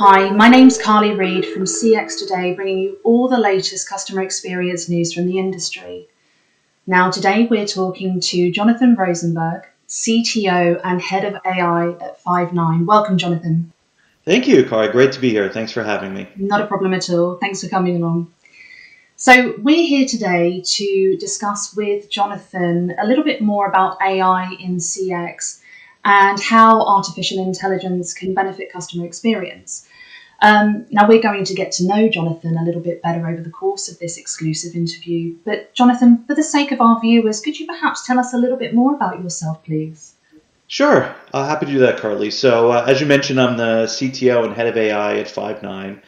Hi, my name's Carly Reid from CX Today, bringing you all the latest customer experience news from the industry. Now, today we're talking to Jonathan Rosenberg, CTO and Head of AI at Five9. Welcome, Jonathan. Thank you, Carly. Great to be here. Thanks for having me. Not a problem at all. Thanks for coming along. So, we're here today to discuss with Jonathan a little bit more about AI in CX and how artificial intelligence can benefit customer experience. Um, now, we're going to get to know Jonathan a little bit better over the course of this exclusive interview. But, Jonathan, for the sake of our viewers, could you perhaps tell us a little bit more about yourself, please? Sure, uh, happy to do that, Carly. So, uh, as you mentioned, I'm the CTO and head of AI at Five9.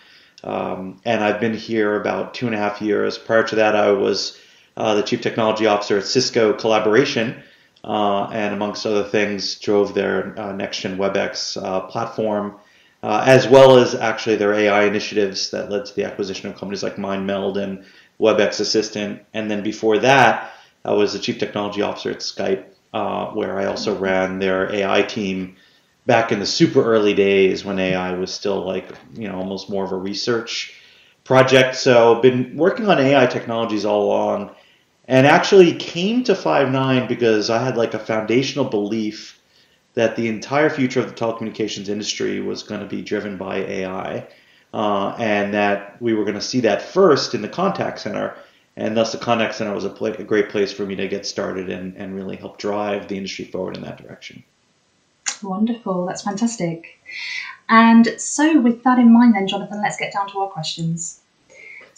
Um, and I've been here about two and a half years. Prior to that, I was uh, the chief technology officer at Cisco Collaboration, uh, and amongst other things, drove their uh, next gen WebEx uh, platform, uh, as well as actually their AI initiatives that led to the acquisition of companies like MindMeld and WebEx Assistant. And then before that, I was the chief technology officer at Skype, uh, where I also ran their AI team back in the super early days when AI was still like, you know, almost more of a research project. So been working on AI technologies all along and actually came to Five9 because I had like a foundational belief that the entire future of the telecommunications industry was going to be driven by AI. Uh, and that we were going to see that first in the contact center. And thus, the contact center was a, pl- a great place for me to get started and, and really help drive the industry forward in that direction. Wonderful, that's fantastic. And so, with that in mind, then, Jonathan, let's get down to our questions.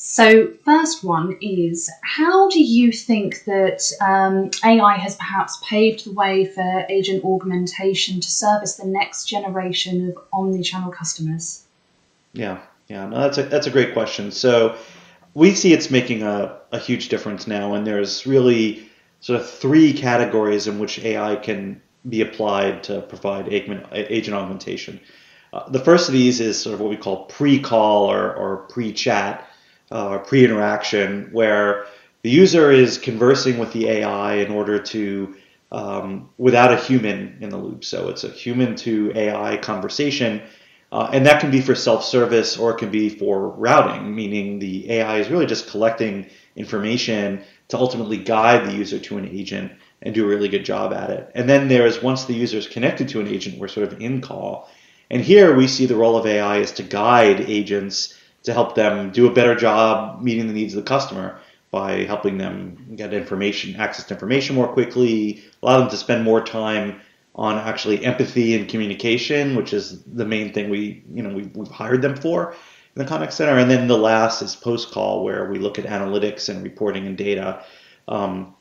So, first one is how do you think that um, AI has perhaps paved the way for agent augmentation to service the next generation of omni-channel customers? Yeah, yeah, no, that's a that's a great question. So, we see it's making a, a huge difference now, and there's really sort of three categories in which AI can be applied to provide agent augmentation. Uh, the first of these is sort of what we call pre-call or, or pre-chat uh, or pre-interaction, where the user is conversing with the AI in order to um, without a human in the loop. So it's a human to AI conversation. Uh, and that can be for self-service or it can be for routing, meaning the AI is really just collecting information to ultimately guide the user to an agent and do a really good job at it. And then there is once the user is connected to an agent, we're sort of in call. And here we see the role of AI is to guide agents to help them do a better job meeting the needs of the customer by helping them get information, access to information more quickly, allow them to spend more time on actually empathy and communication, which is the main thing we, you know, we, we've hired them for in the contact center. And then the last is post call, where we look at analytics and reporting and data. Um,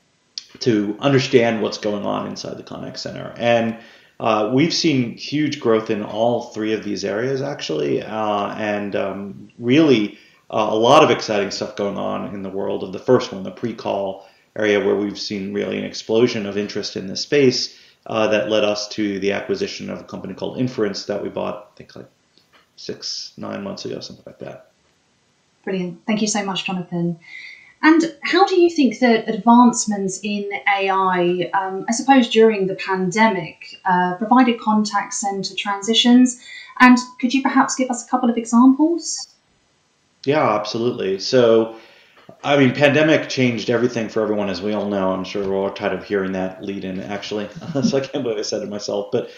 to understand what's going on inside the contact center. And uh, we've seen huge growth in all three of these areas, actually, uh, and um, really uh, a lot of exciting stuff going on in the world of the first one, the pre-call area, where we've seen really an explosion of interest in this space uh, that led us to the acquisition of a company called Inference that we bought, I think, like six, nine months ago, something like that. Brilliant. Thank you so much, Jonathan. And how do you think that advancements in AI, um, I suppose during the pandemic, uh, provided contact center transitions? And could you perhaps give us a couple of examples? Yeah, absolutely. So, I mean, pandemic changed everything for everyone, as we all know. I'm sure we're all tired of hearing that lead in, actually. so I can't believe I said it myself. But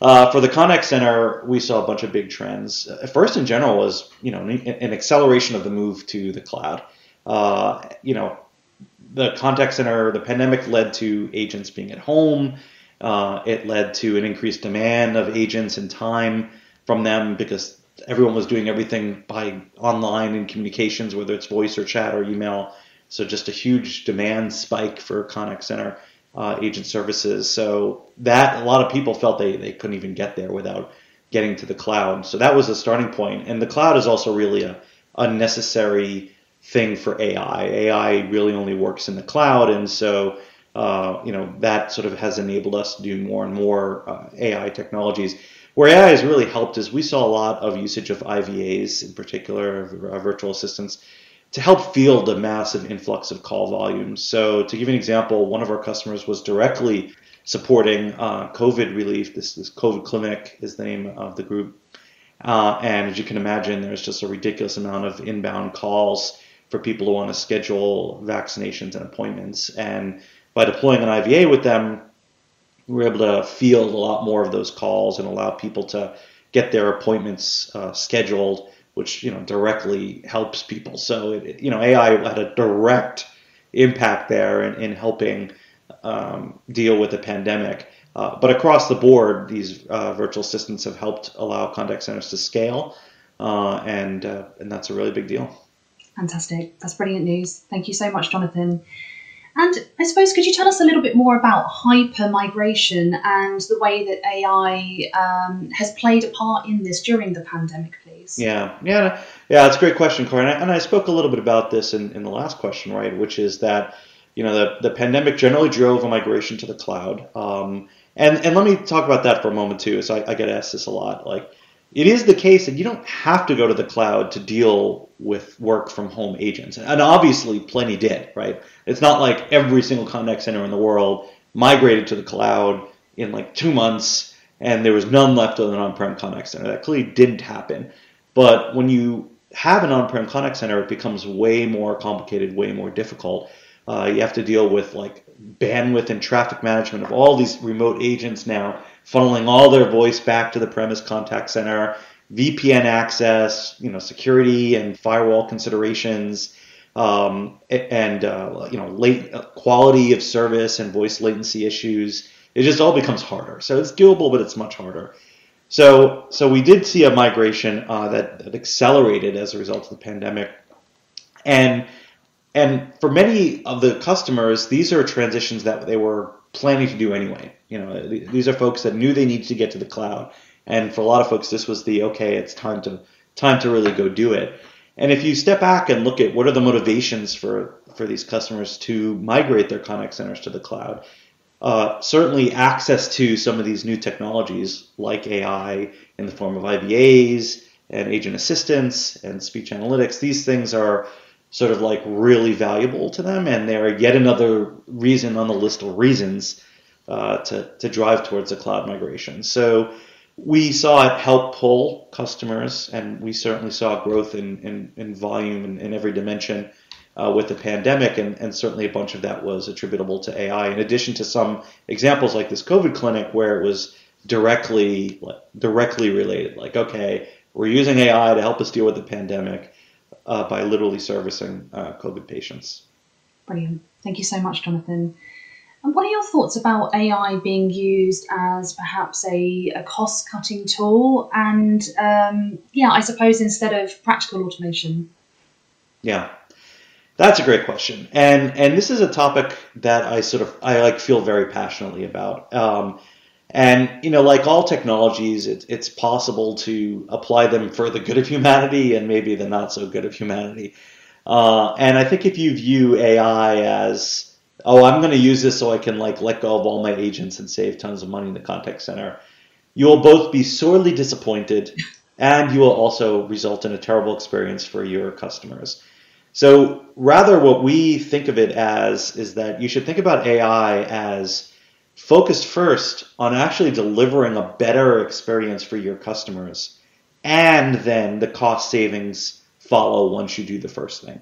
uh, for the contact center, we saw a bunch of big trends. First, in general, was you know an acceleration of the move to the cloud uh, you know, the contact center, the pandemic led to agents being at home. Uh, it led to an increased demand of agents and time from them because everyone was doing everything by online and communications, whether it's voice or chat or email. So just a huge demand spike for contact center uh, agent services. So that a lot of people felt they, they couldn't even get there without getting to the cloud. So that was a starting point. And the cloud is also really a unnecessary thing for AI. AI really only works in the cloud, and so uh, you know that sort of has enabled us to do more and more uh, AI technologies. Where AI has really helped is we saw a lot of usage of IVAs, in particular uh, virtual assistants, to help field the massive influx of call volumes. So to give an example, one of our customers was directly supporting uh, COVID relief. This, this COVID clinic is the name of the group Uh, and as you can imagine, there's just a ridiculous amount of inbound calls for people who want to schedule vaccinations and appointments. And by deploying an IVA with them, we are able to field a lot more of those calls and allow people to get their appointments uh, scheduled, which you know directly helps people. So it, you know AI had a direct impact there in, in helping um, deal with the pandemic. Uh, but across the board, these uh, virtual assistants have helped allow contact centers to scale, uh, and uh, and that's a really big deal. Fantastic! That's brilliant news. Thank you so much, Jonathan. And I suppose could you tell us a little bit more about hyper migration and the way that AI um, has played a part in this during the pandemic, please? Yeah, yeah, yeah. That's a great question, Corey. And I, and I spoke a little bit about this in, in the last question, right? Which is that you know the, the pandemic generally drove a migration to the cloud. Um, and and let me talk about that for a moment too. So I, I get asked this a lot. Like it is the case that you don't have to go to the cloud to deal with work from home agents. And obviously, plenty did, right? It's not like every single contact center in the world migrated to the cloud in like two months and there was none left of an on prem contact center. That clearly didn't happen. But when you have an on prem contact center, it becomes way more complicated, way more difficult. Uh, you have to deal with like bandwidth and traffic management of all these remote agents now funneling all their voice back to the premise contact center, VPN access, you know, security and firewall considerations, um, and uh, you know, late uh, quality of service and voice latency issues. It just all becomes harder. So it's doable, but it's much harder. So, so we did see a migration uh, that, that accelerated as a result of the pandemic, and and for many of the customers, these are transitions that they were planning to do anyway. You know, these are folks that knew they needed to get to the cloud, and for a lot of folks, this was the okay, it's time to time to really go do it. And if you step back and look at what are the motivations for for these customers to migrate their contact centers to the cloud, uh, certainly access to some of these new technologies like AI in the form of IVAs and agent assistants and speech analytics. These things are sort of like really valuable to them, and they're yet another reason on the list of reasons uh, to, to drive towards a cloud migration. So we saw it help pull customers, and we certainly saw growth in, in, in volume in, in, every dimension uh, with the pandemic, and, and certainly a bunch of that was attributable to AI. In addition to some examples like this COVID clinic where it was directly directly related, like okay, we're using AI to help us deal with the pandemic uh, by literally servicing uh, COVID patients. Brilliant. Thank you so much, Jonathan. And what are your thoughts about AI being used as perhaps a, a cost cutting tool? And um, yeah, I suppose instead of practical automation? Yeah, that's a great question. And, and this is a topic that I sort of, I like feel very passionately about. Um, and you know, like all technologies, it, it's possible to apply them for the good of humanity and maybe the not so good of humanity. Uh, and I think if you view AI as, oh, I'm going to use this so I can like let go of all my agents and save tons of money in the contact center, you will both be sorely disappointed, and you will also result in a terrible experience for your customers. So rather, what we think of it as is that you should think about AI as focused first on actually delivering a better experience for your customers, and then the cost savings follow once you do the first thing.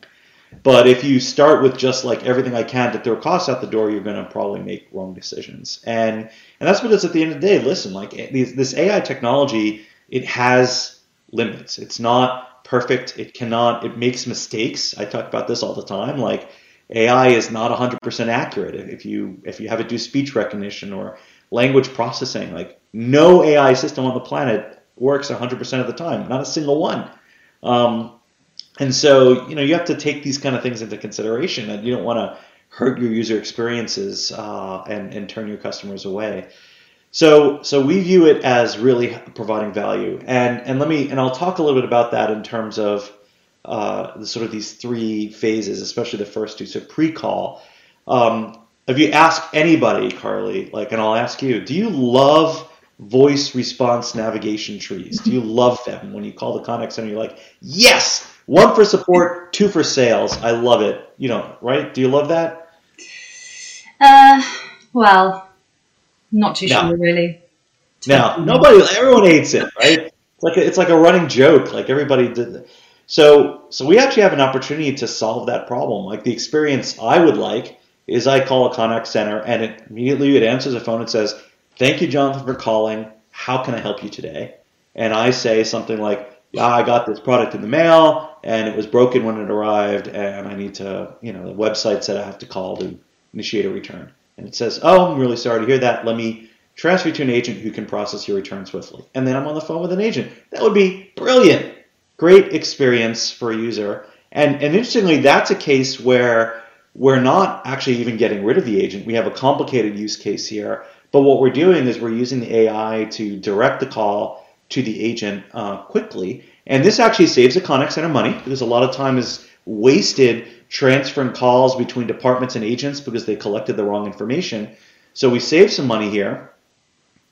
But if you start with just like everything I can to throw costs out the door, you're going to probably make wrong decisions. And and that's it's at the end of the day. Listen, like this AI technology, it has limits. It's not perfect. It cannot. It makes mistakes. I talk about this all the time. Like AI is not 100% accurate. If you if you have it do speech recognition or language processing, like no AI system on the planet works 100% of the time, not a single one. Um, and so you know you have to take these kind of things into consideration, and you don't want to hurt your user experiences uh, and and turn your customers away. So so we view it as really providing value, and and let me and I'll talk a little bit about that in terms of uh, the, sort of these three phases, especially the first two. So pre-call. Um, if you ask anybody, Carly, like, and I'll ask you, do you love voice response navigation trees? Do you love them when you call the contact center? You're like, yes, one for support, two for sales. I love it. You know, right? Do you love that? Uh, well, not too no. sure, really. No, nobody, everyone hates it, right? It's like a, it's like a running joke. Like everybody did. So so we actually have an opportunity to solve that problem. Like the experience I would like is I call a contact center and it immediately it answers the phone and says, "Thank you, Jonathan, for calling. How can I help you today?" And I say something like, "Yeah, I got this product in the mail and it was broken when it arrived, and I need to, you know, the website said I have to call to initiate a return." And it says, "Oh, I'm really sorry to hear that. Let me." Transfer you to an agent who can process your return swiftly. And then I'm on the phone with an agent. That would be brilliant great experience for a user. And, and interestingly, that's a case where we're not actually even getting rid of the agent. We have a complicated use case here. But what we're doing is we're using the AI to direct the call to the agent uh, quickly. And this actually saves the contact center money because a lot of time is wasted transferring calls between departments and agents because they collected the wrong information. So we save some money here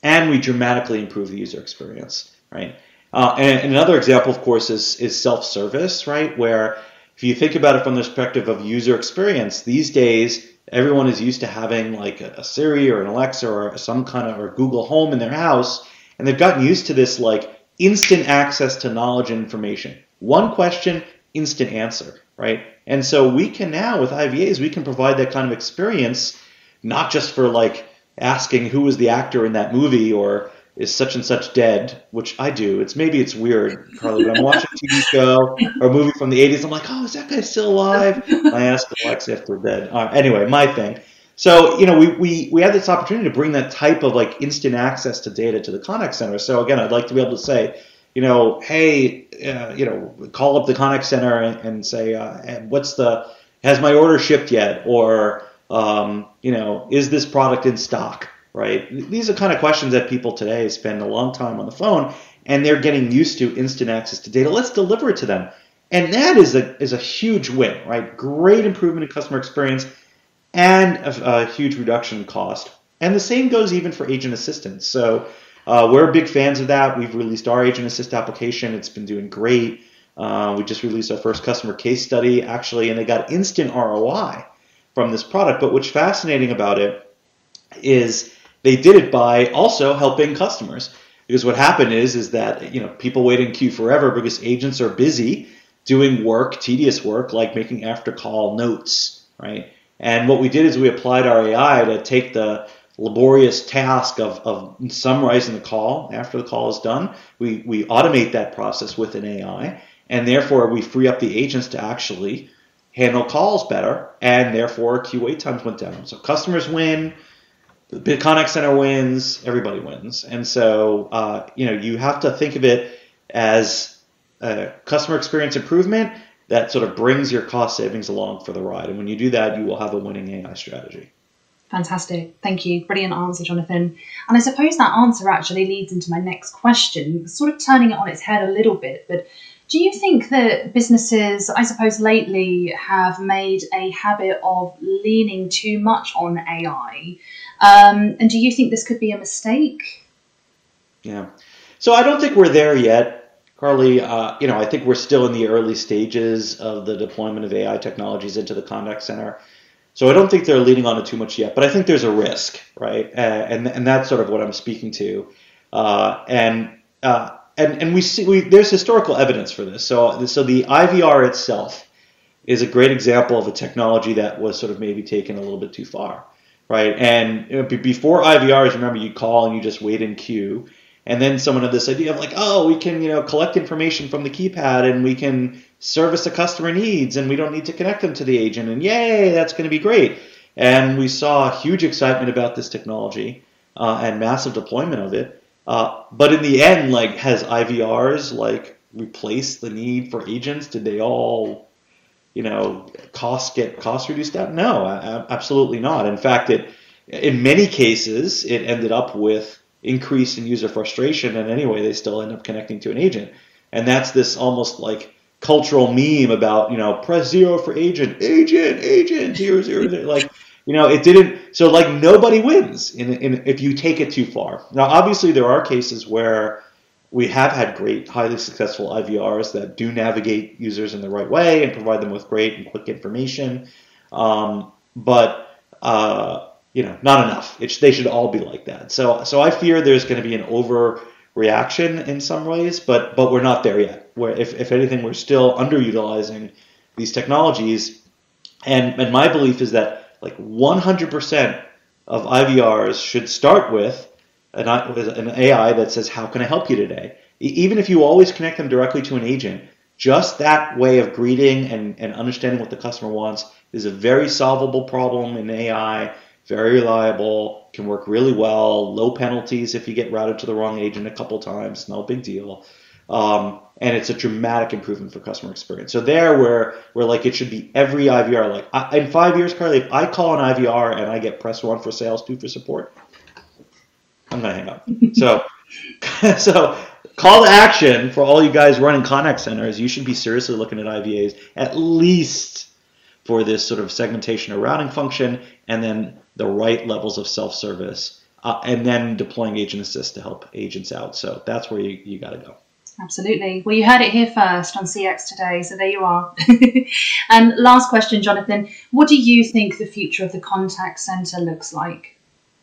and we dramatically improve the user experience, right? Uh, and, and, another example, of course, is, is self-service, right? Where if you think about it from the perspective of user experience, these days everyone is used to having like a, a Siri or an Alexa or some kind of or Google Home in their house, and they've gotten used to this like instant access to knowledge and information. One question, instant answer, right? And so we can now with IVAs we can provide that kind of experience, not just for like asking who was the actor in that movie or is such and such dead, which I do. It's maybe it's weird, Carly, but I'm watching a TV show or a movie from the 80s. I'm like, oh, is that guy still alive? I ask Alexa if they're dead. Uh, anyway, my thing. So you know, we, we we have this opportunity to bring that type of like instant access to data to the contact center. So again, I'd like to be able to say, you know, hey, uh, you know, call up the contact center and, and say, uh, what's the has my order shipped yet, or um, you know, is this product in stock? Right? These are kind of questions that people today spend a long time on the phone and they're getting used to instant access to data. Let's deliver it to them. And that is a, is a huge win, right? Great improvement in customer experience and a, a huge reduction in cost. And the same goes even for agent assistance. So uh, we're big fans of that. We've released our agent assist application. It's been doing great. Uh, we just released our first customer case study, actually, and they got instant ROI from this product. But what's fascinating about it is they did it by also helping customers. Because what happened is is that you know people wait in queue forever because agents are busy doing work, tedious work like making after call notes, right? And what we did is we applied our AI to take the laborious task of, of summarizing the call after the call is done. We, we automate that process with an AI, and therefore we free up the agents to actually handle calls better, and therefore queue wait times went down. So customers win, the contact center wins, everybody wins, and so uh, you know you have to think of it as a customer experience improvement that sort of brings your cost savings along for the ride. And when you do that, you will have a winning AI strategy. Fantastic. Thank you. Brilliant answer, Jonathan. And I suppose that answer actually leads into my next question, sort of turning it on its head a little bit. But do you think that businesses, I suppose, lately have made a habit of leaning too much on AI? Um, and do you think this could be a mistake? Yeah. So I don't think we're there yet, Carly. Uh, you know, I think we're still in the early stages of the deployment of AI technologies into the contact center. So I don't think they're leading on it too much yet, but I think there's a risk, right? Uh, and and that's sort of what I'm speaking to. Uh, and uh, and and we see we, there's historical evidence for this. So so the IVR itself is a great example of a technology that was sort of maybe taken a little bit too far right? And before IVRs, remember you call and you just wait in queue. And then someone had this idea of like, oh, we can you know collect information from the keypad and we can service the customer needs and we don't need to connect them to the agent. And yay, that's going to be great. And we saw huge excitement about this technology uh, and massive deployment of it. Uh, but in the end, like, has IVRs like replaced the need for agents? Did they all you know, costs get cost reduced out? No, absolutely not. In fact, it in many cases it ended up with increase in user frustration, and anyway, they still end up connecting to an agent. And that's this almost like cultural meme about you know press zero for agent, agent, agent, zero, zero, zero. like you know it didn't. So like nobody wins in, in if you take it too far. Now, obviously, there are cases where we have had great, highly successful IVRs that do navigate users in the right way and provide them with great and quick information. Um, but uh, you know, not enough. It, they should all be like that. So, so I fear there's going to be an overreaction in some ways, but but we're not there yet. Where if, if anything, we're still underutilizing these technologies. And and my belief is that like 100% of IVRs should start with an, an AI that says, "How can I help you today?" Even if you always connect them directly to an agent, just that way of greeting and, and understanding what the customer wants is a very solvable problem in AI very reliable, can work really well, low penalties if you get routed to the wrong agent a couple times, no big deal. Um, and it's a dramatic improvement for customer experience. So there, where where like it should be every IVR. Like I, in five years, Carly, if I call an IVR and I get press one for sales, two for support, I'm gonna hang up. so so call to action for all you guys running contact centers. You should be seriously looking at IVAs at least for this sort of segmentation or routing function, and then the right levels of self-service, uh, and then deploying Agent Assist to help agents out. So that's where you, you got to go. Absolutely. Well, you heard it here first on CX today, so there you are. and last question, Jonathan. What do you think the future of the contact center looks like?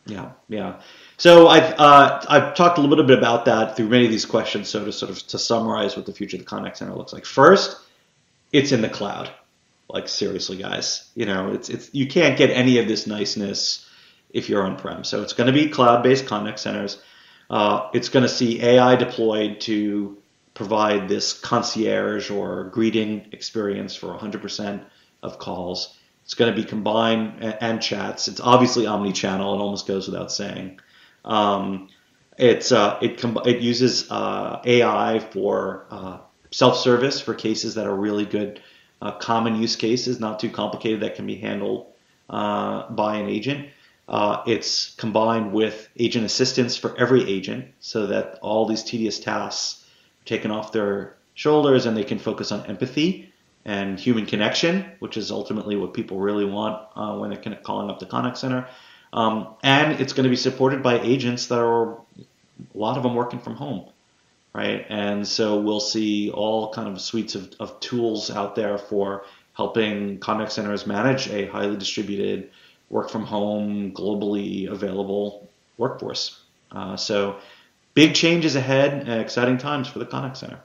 Yeah, yeah. So I've uh, I've talked a little bit about that through many of these questions. So to sort of to summarize what the future of the contact center looks like. First, it's in the cloud. Like seriously, guys, you know, it's it's you can't get any of this niceness if you're on-prem. So it's going to be cloud-based contact centers. Uh, it's going to see AI deployed to provide this concierge or greeting experience for 100% of calls. It's going to be combined and, and chats. It's obviously omni-channel. It almost goes without saying. Um, it's uh, it com- it uses uh, AI for uh, self-service for cases that are really good uh, common use cases, not too complicated, that can be handled uh, by an agent. Uh, it's combined with agent assistance for every agent so that all these tedious tasks are taken off their shoulders and they can focus on empathy and human connection, which is ultimately what people really want when they're calling up the contact center. Um, and it's going to be supported by agents that are a lot of them working from home right? And so we'll see all kind of suites of, of tools out there for helping contact centers manage a highly distributed work from home, globally available workforce. Uh, so big changes ahead exciting times for the contact center.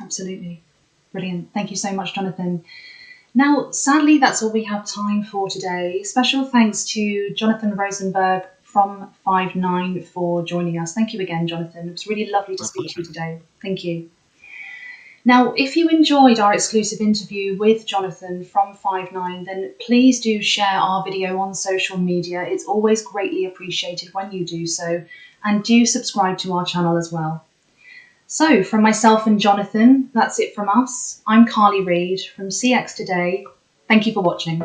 Absolutely. Brilliant. Thank you so much, Jonathan. Now, sadly, that's all we have time for today. Special thanks to Jonathan Rosenberg from Five9 for joining us. Thank you again, Jonathan. It was really lovely to speak to you today. Thank you. Now, if you enjoyed our exclusive interview with Jonathan from Five9, then please do share our video on social media. It's always greatly appreciated when you do so, and do subscribe to our channel as well. So, from myself and Jonathan, that's it from us. I'm Carly Reid from CX Today. Thank you for watching.